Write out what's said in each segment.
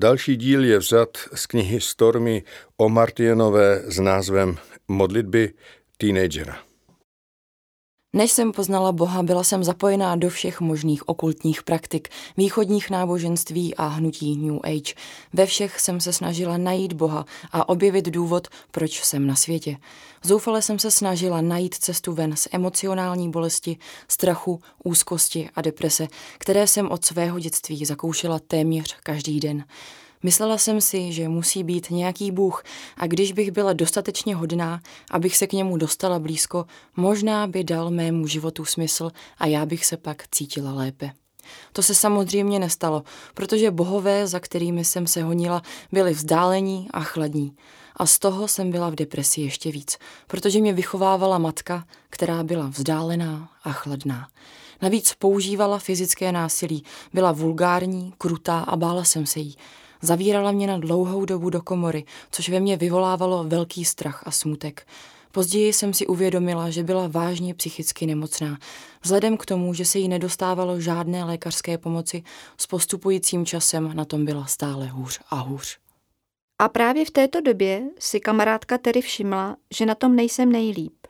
Další díl je vzat z knihy Stormy o Martienové s názvem Modlitby teenagera. Než jsem poznala Boha, byla jsem zapojená do všech možných okultních praktik, východních náboženství a hnutí New Age. Ve všech jsem se snažila najít Boha a objevit důvod, proč jsem na světě. Zoufale jsem se snažila najít cestu ven z emocionální bolesti, strachu, úzkosti a deprese, které jsem od svého dětství zakoušela téměř každý den. Myslela jsem si, že musí být nějaký Bůh a když bych byla dostatečně hodná, abych se k němu dostala blízko, možná by dal mému životu smysl a já bych se pak cítila lépe. To se samozřejmě nestalo, protože bohové, za kterými jsem se honila, byli vzdálení a chladní. A z toho jsem byla v depresi ještě víc, protože mě vychovávala matka, která byla vzdálená a chladná. Navíc používala fyzické násilí, byla vulgární, krutá a bála jsem se jí. Zavírala mě na dlouhou dobu do komory, což ve mně vyvolávalo velký strach a smutek. Později jsem si uvědomila, že byla vážně psychicky nemocná. Vzhledem k tomu, že se jí nedostávalo žádné lékařské pomoci, s postupujícím časem na tom byla stále hůř a hůř. A právě v této době si kamarádka Terry všimla, že na tom nejsem nejlíp.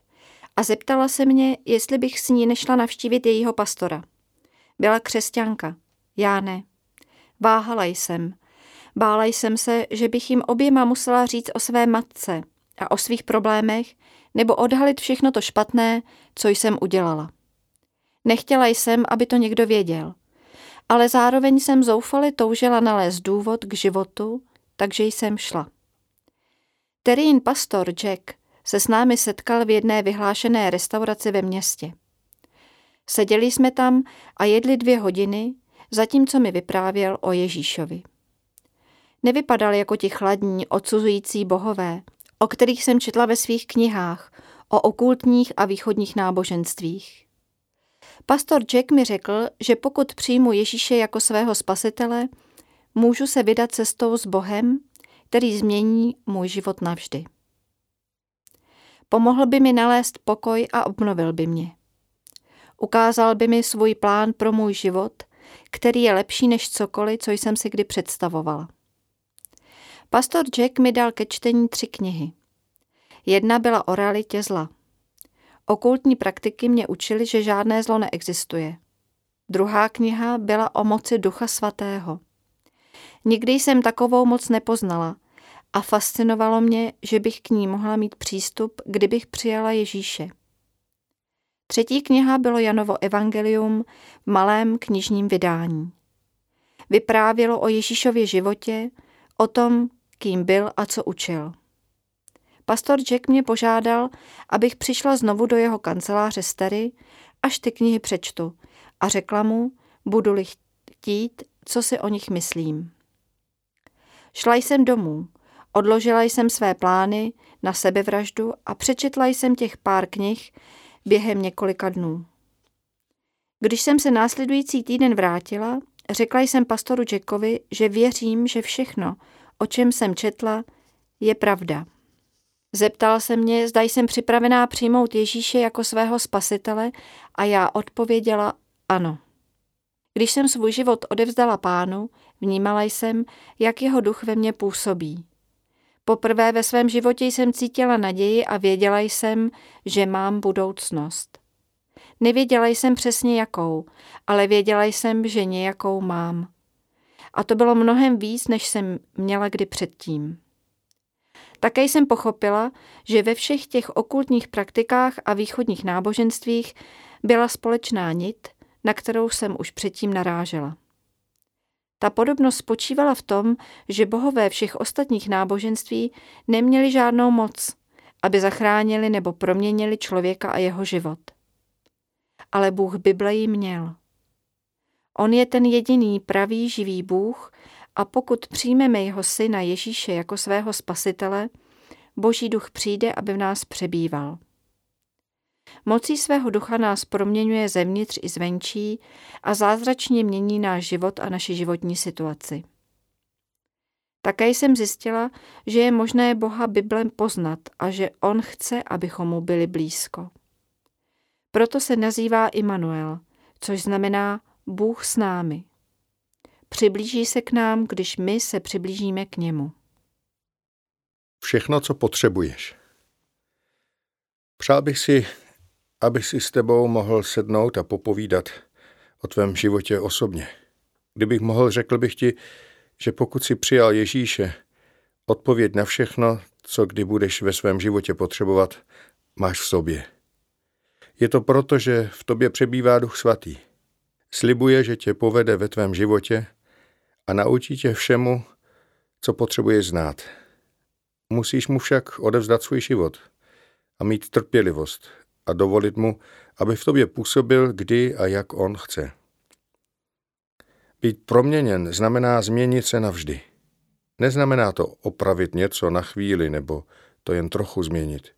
A zeptala se mě, jestli bych s ní nešla navštívit jejího pastora. Byla křesťanka. Já ne. Váhala jsem. Bála jsem se, že bych jim oběma musela říct o své matce a o svých problémech, nebo odhalit všechno to špatné, co jsem udělala. Nechtěla jsem, aby to někdo věděl, ale zároveň jsem zoufale toužila nalézt důvod k životu, takže jsem šla. Terín pastor Jack se s námi setkal v jedné vyhlášené restauraci ve městě. Seděli jsme tam a jedli dvě hodiny, zatímco mi vyprávěl o Ježíšovi. Nevypadal jako ti chladní, odsuzující bohové, o kterých jsem četla ve svých knihách, o okultních a východních náboženstvích. Pastor Jack mi řekl, že pokud přijmu Ježíše jako svého spasitele, můžu se vydat cestou s Bohem, který změní můj život navždy. Pomohl by mi nalézt pokoj a obnovil by mě. Ukázal by mi svůj plán pro můj život, který je lepší než cokoliv, co jsem si kdy představovala. Pastor Jack mi dal ke čtení tři knihy. Jedna byla o realitě zla. Okultní praktiky mě učily, že žádné zlo neexistuje. Druhá kniha byla o moci Ducha Svatého. Nikdy jsem takovou moc nepoznala a fascinovalo mě, že bych k ní mohla mít přístup, kdybych přijala Ježíše. Třetí kniha bylo Janovo evangelium v malém knižním vydání. Vyprávělo o Ježíšově životě, o tom, kým byl a co učil. Pastor Jack mě požádal, abych přišla znovu do jeho kanceláře Stery, až ty knihy přečtu a řekla mu, budu-li chtít, co si o nich myslím. Šla jsem domů, odložila jsem své plány na sebevraždu a přečetla jsem těch pár knih během několika dnů. Když jsem se následující týden vrátila, řekla jsem pastoru Jackovi, že věřím, že všechno, o čem jsem četla, je pravda. Zeptal se mě, zda jsem připravená přijmout Ježíše jako svého spasitele a já odpověděla ano. Když jsem svůj život odevzdala pánu, vnímala jsem, jak jeho duch ve mně působí. Poprvé ve svém životě jsem cítila naději a věděla jsem, že mám budoucnost. Nevěděla jsem přesně jakou, ale věděla jsem, že nějakou mám. A to bylo mnohem víc, než jsem měla kdy předtím. Také jsem pochopila, že ve všech těch okultních praktikách a východních náboženstvích byla společná nit, na kterou jsem už předtím narážela. Ta podobnost spočívala v tom, že bohové všech ostatních náboženství neměli žádnou moc, aby zachránili nebo proměnili člověka a jeho život. Ale Bůh Bible ji měl. On je ten jediný pravý živý Bůh a pokud přijmeme jeho syna Ježíše jako svého spasitele, Boží duch přijde, aby v nás přebýval. Mocí svého ducha nás proměňuje zevnitř i zvenčí a zázračně mění náš život a naši životní situaci. Také jsem zjistila, že je možné Boha Biblem poznat a že On chce, abychom mu byli blízko. Proto se nazývá Immanuel, což znamená Bůh s námi. přiblíží se k nám, když my se přiblížíme k němu. Všechno, co potřebuješ. Přál bych si, aby si s tebou mohl sednout a popovídat o tvém životě osobně. Kdybych mohl, řekl bych ti, že pokud si přijal Ježíše, odpověď na všechno, co kdy budeš ve svém životě potřebovat, máš v sobě. Je to proto, že v tobě přebývá Duch Svatý. Slibuje, že tě povede ve tvém životě a naučí tě všemu, co potřebuješ znát. Musíš mu však odevzdat svůj život a mít trpělivost a dovolit mu, aby v tobě působil, kdy a jak on chce. Být proměněn znamená změnit se navždy. Neznamená to opravit něco na chvíli nebo to jen trochu změnit.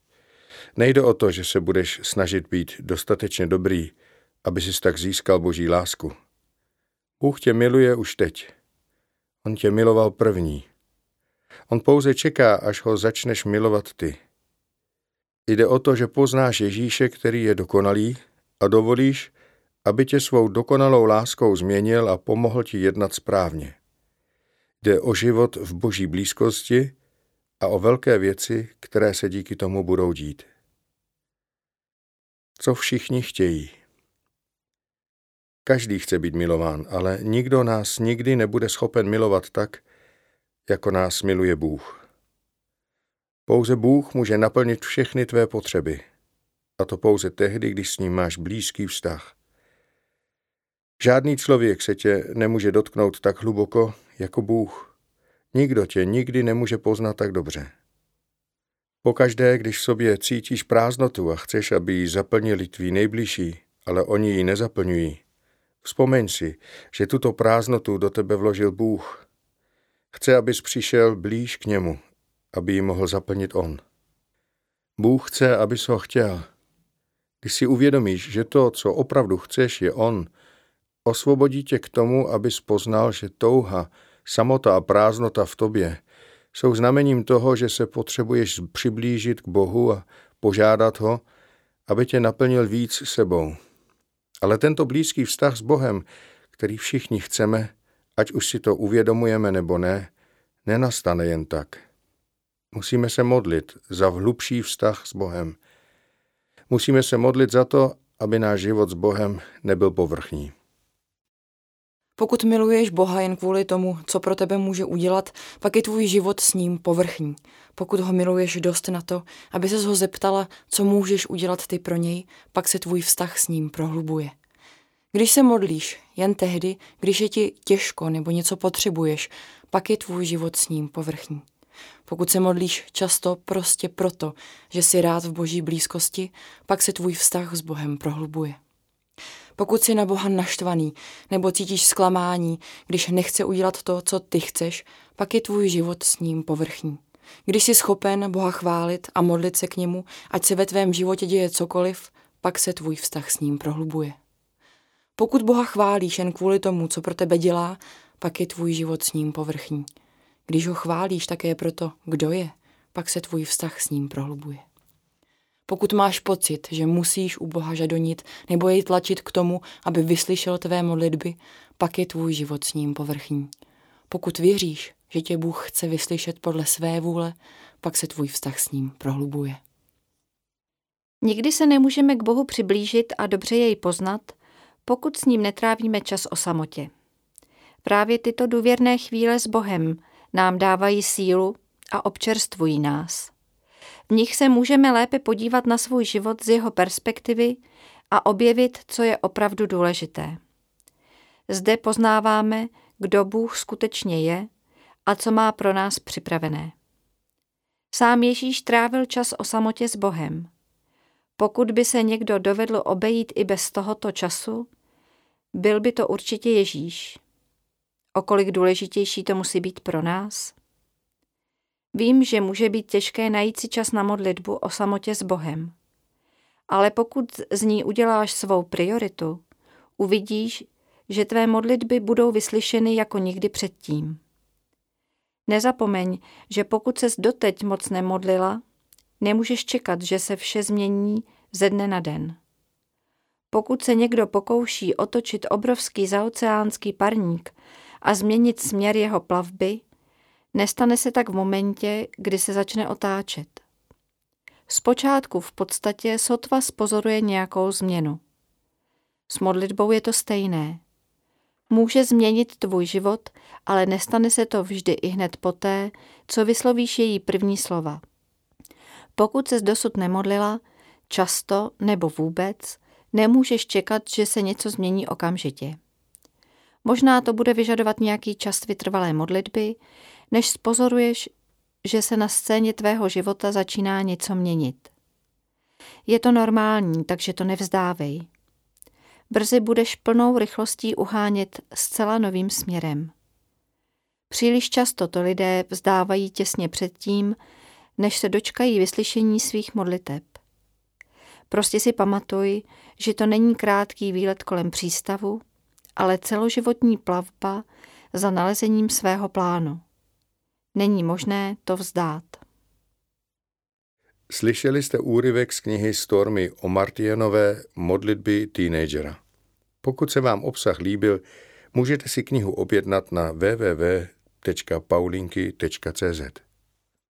Nejde o to, že se budeš snažit být dostatečně dobrý, aby si tak získal boží lásku. Bůh tě miluje už teď. On tě miloval první. On pouze čeká, až ho začneš milovat ty. Jde o to, že poznáš Ježíše, který je dokonalý a dovolíš, aby tě svou dokonalou láskou změnil a pomohl ti jednat správně. Jde o život v boží blízkosti a o velké věci, které se díky tomu budou dít. Co všichni chtějí. Každý chce být milován, ale nikdo nás nikdy nebude schopen milovat tak, jako nás miluje Bůh. Pouze Bůh může naplnit všechny tvé potřeby. A to pouze tehdy, když s ním máš blízký vztah. Žádný člověk se tě nemůže dotknout tak hluboko jako Bůh. Nikdo tě nikdy nemůže poznat tak dobře. Pokaždé, když v sobě cítíš prázdnotu a chceš, aby ji zaplnili tví nejbližší, ale oni ji nezaplňují, vzpomeň si, že tuto prázdnotu do tebe vložil Bůh. Chce, abys přišel blíž k němu, aby ji mohl zaplnit on. Bůh chce, abys ho chtěl. Když si uvědomíš, že to, co opravdu chceš, je on, osvobodí tě k tomu, abys poznal, že touha, samota a prázdnota v tobě jsou znamením toho, že se potřebuješ přiblížit k Bohu a požádat ho, aby tě naplnil víc sebou. Ale tento blízký vztah s Bohem, který všichni chceme, ať už si to uvědomujeme nebo ne, nenastane jen tak. Musíme se modlit za hlubší vztah s Bohem. Musíme se modlit za to, aby náš život s Bohem nebyl povrchní. Pokud miluješ Boha jen kvůli tomu, co pro tebe může udělat, pak je tvůj život s ním povrchní. Pokud ho miluješ dost na to, aby se ho zeptala, co můžeš udělat ty pro něj, pak se tvůj vztah s ním prohlubuje. Když se modlíš jen tehdy, když je ti těžko nebo něco potřebuješ, pak je tvůj život s ním povrchní. Pokud se modlíš často prostě proto, že jsi rád v boží blízkosti, pak se tvůj vztah s Bohem prohlubuje. Pokud jsi na Boha naštvaný nebo cítíš zklamání, když nechce udělat to, co ty chceš, pak je tvůj život s ním povrchní. Když jsi schopen Boha chválit a modlit se k němu, ať se ve tvém životě děje cokoliv, pak se tvůj vztah s ním prohlubuje. Pokud Boha chválíš jen kvůli tomu, co pro tebe dělá, pak je tvůj život s ním povrchní. Když ho chválíš také proto, kdo je, pak se tvůj vztah s ním prohlubuje. Pokud máš pocit, že musíš u Boha žadonit nebo jej tlačit k tomu, aby vyslyšel tvé modlitby, pak je tvůj život s ním povrchní. Pokud věříš, že tě Bůh chce vyslyšet podle své vůle, pak se tvůj vztah s ním prohlubuje. Nikdy se nemůžeme k Bohu přiblížit a dobře jej poznat, pokud s ním netrávíme čas o samotě. Právě tyto důvěrné chvíle s Bohem nám dávají sílu a občerstvují nás. V nich se můžeme lépe podívat na svůj život z jeho perspektivy a objevit, co je opravdu důležité. Zde poznáváme, kdo Bůh skutečně je a co má pro nás připravené. Sám Ježíš trávil čas o samotě s Bohem. Pokud by se někdo dovedl obejít i bez tohoto času, byl by to určitě Ježíš. O kolik důležitější to musí být pro nás? Vím, že může být těžké najít si čas na modlitbu o samotě s Bohem. Ale pokud z ní uděláš svou prioritu, uvidíš, že tvé modlitby budou vyslyšeny jako nikdy předtím. Nezapomeň, že pokud ses doteď moc nemodlila, nemůžeš čekat, že se vše změní ze dne na den. Pokud se někdo pokouší otočit obrovský zaoceánský parník a změnit směr jeho plavby, nestane se tak v momentě, kdy se začne otáčet. Zpočátku v podstatě sotva spozoruje nějakou změnu. S modlitbou je to stejné. Může změnit tvůj život, ale nestane se to vždy i hned poté, co vyslovíš její první slova. Pokud ses dosud nemodlila, často nebo vůbec, nemůžeš čekat, že se něco změní okamžitě. Možná to bude vyžadovat nějaký čas vytrvalé modlitby, než spozoruješ, že se na scéně tvého života začíná něco měnit. Je to normální, takže to nevzdávej. Brzy budeš plnou rychlostí uhánět zcela novým směrem. Příliš často to lidé vzdávají těsně předtím, než se dočkají vyslyšení svých modliteb. Prostě si pamatuj, že to není krátký výlet kolem přístavu, ale celoživotní plavba za nalezením svého plánu. Není možné to vzdát. Slyšeli jste úryvek z knihy Stormy o Martianové modlitby teenagera. Pokud se vám obsah líbil, můžete si knihu objednat na www.paulinky.cz.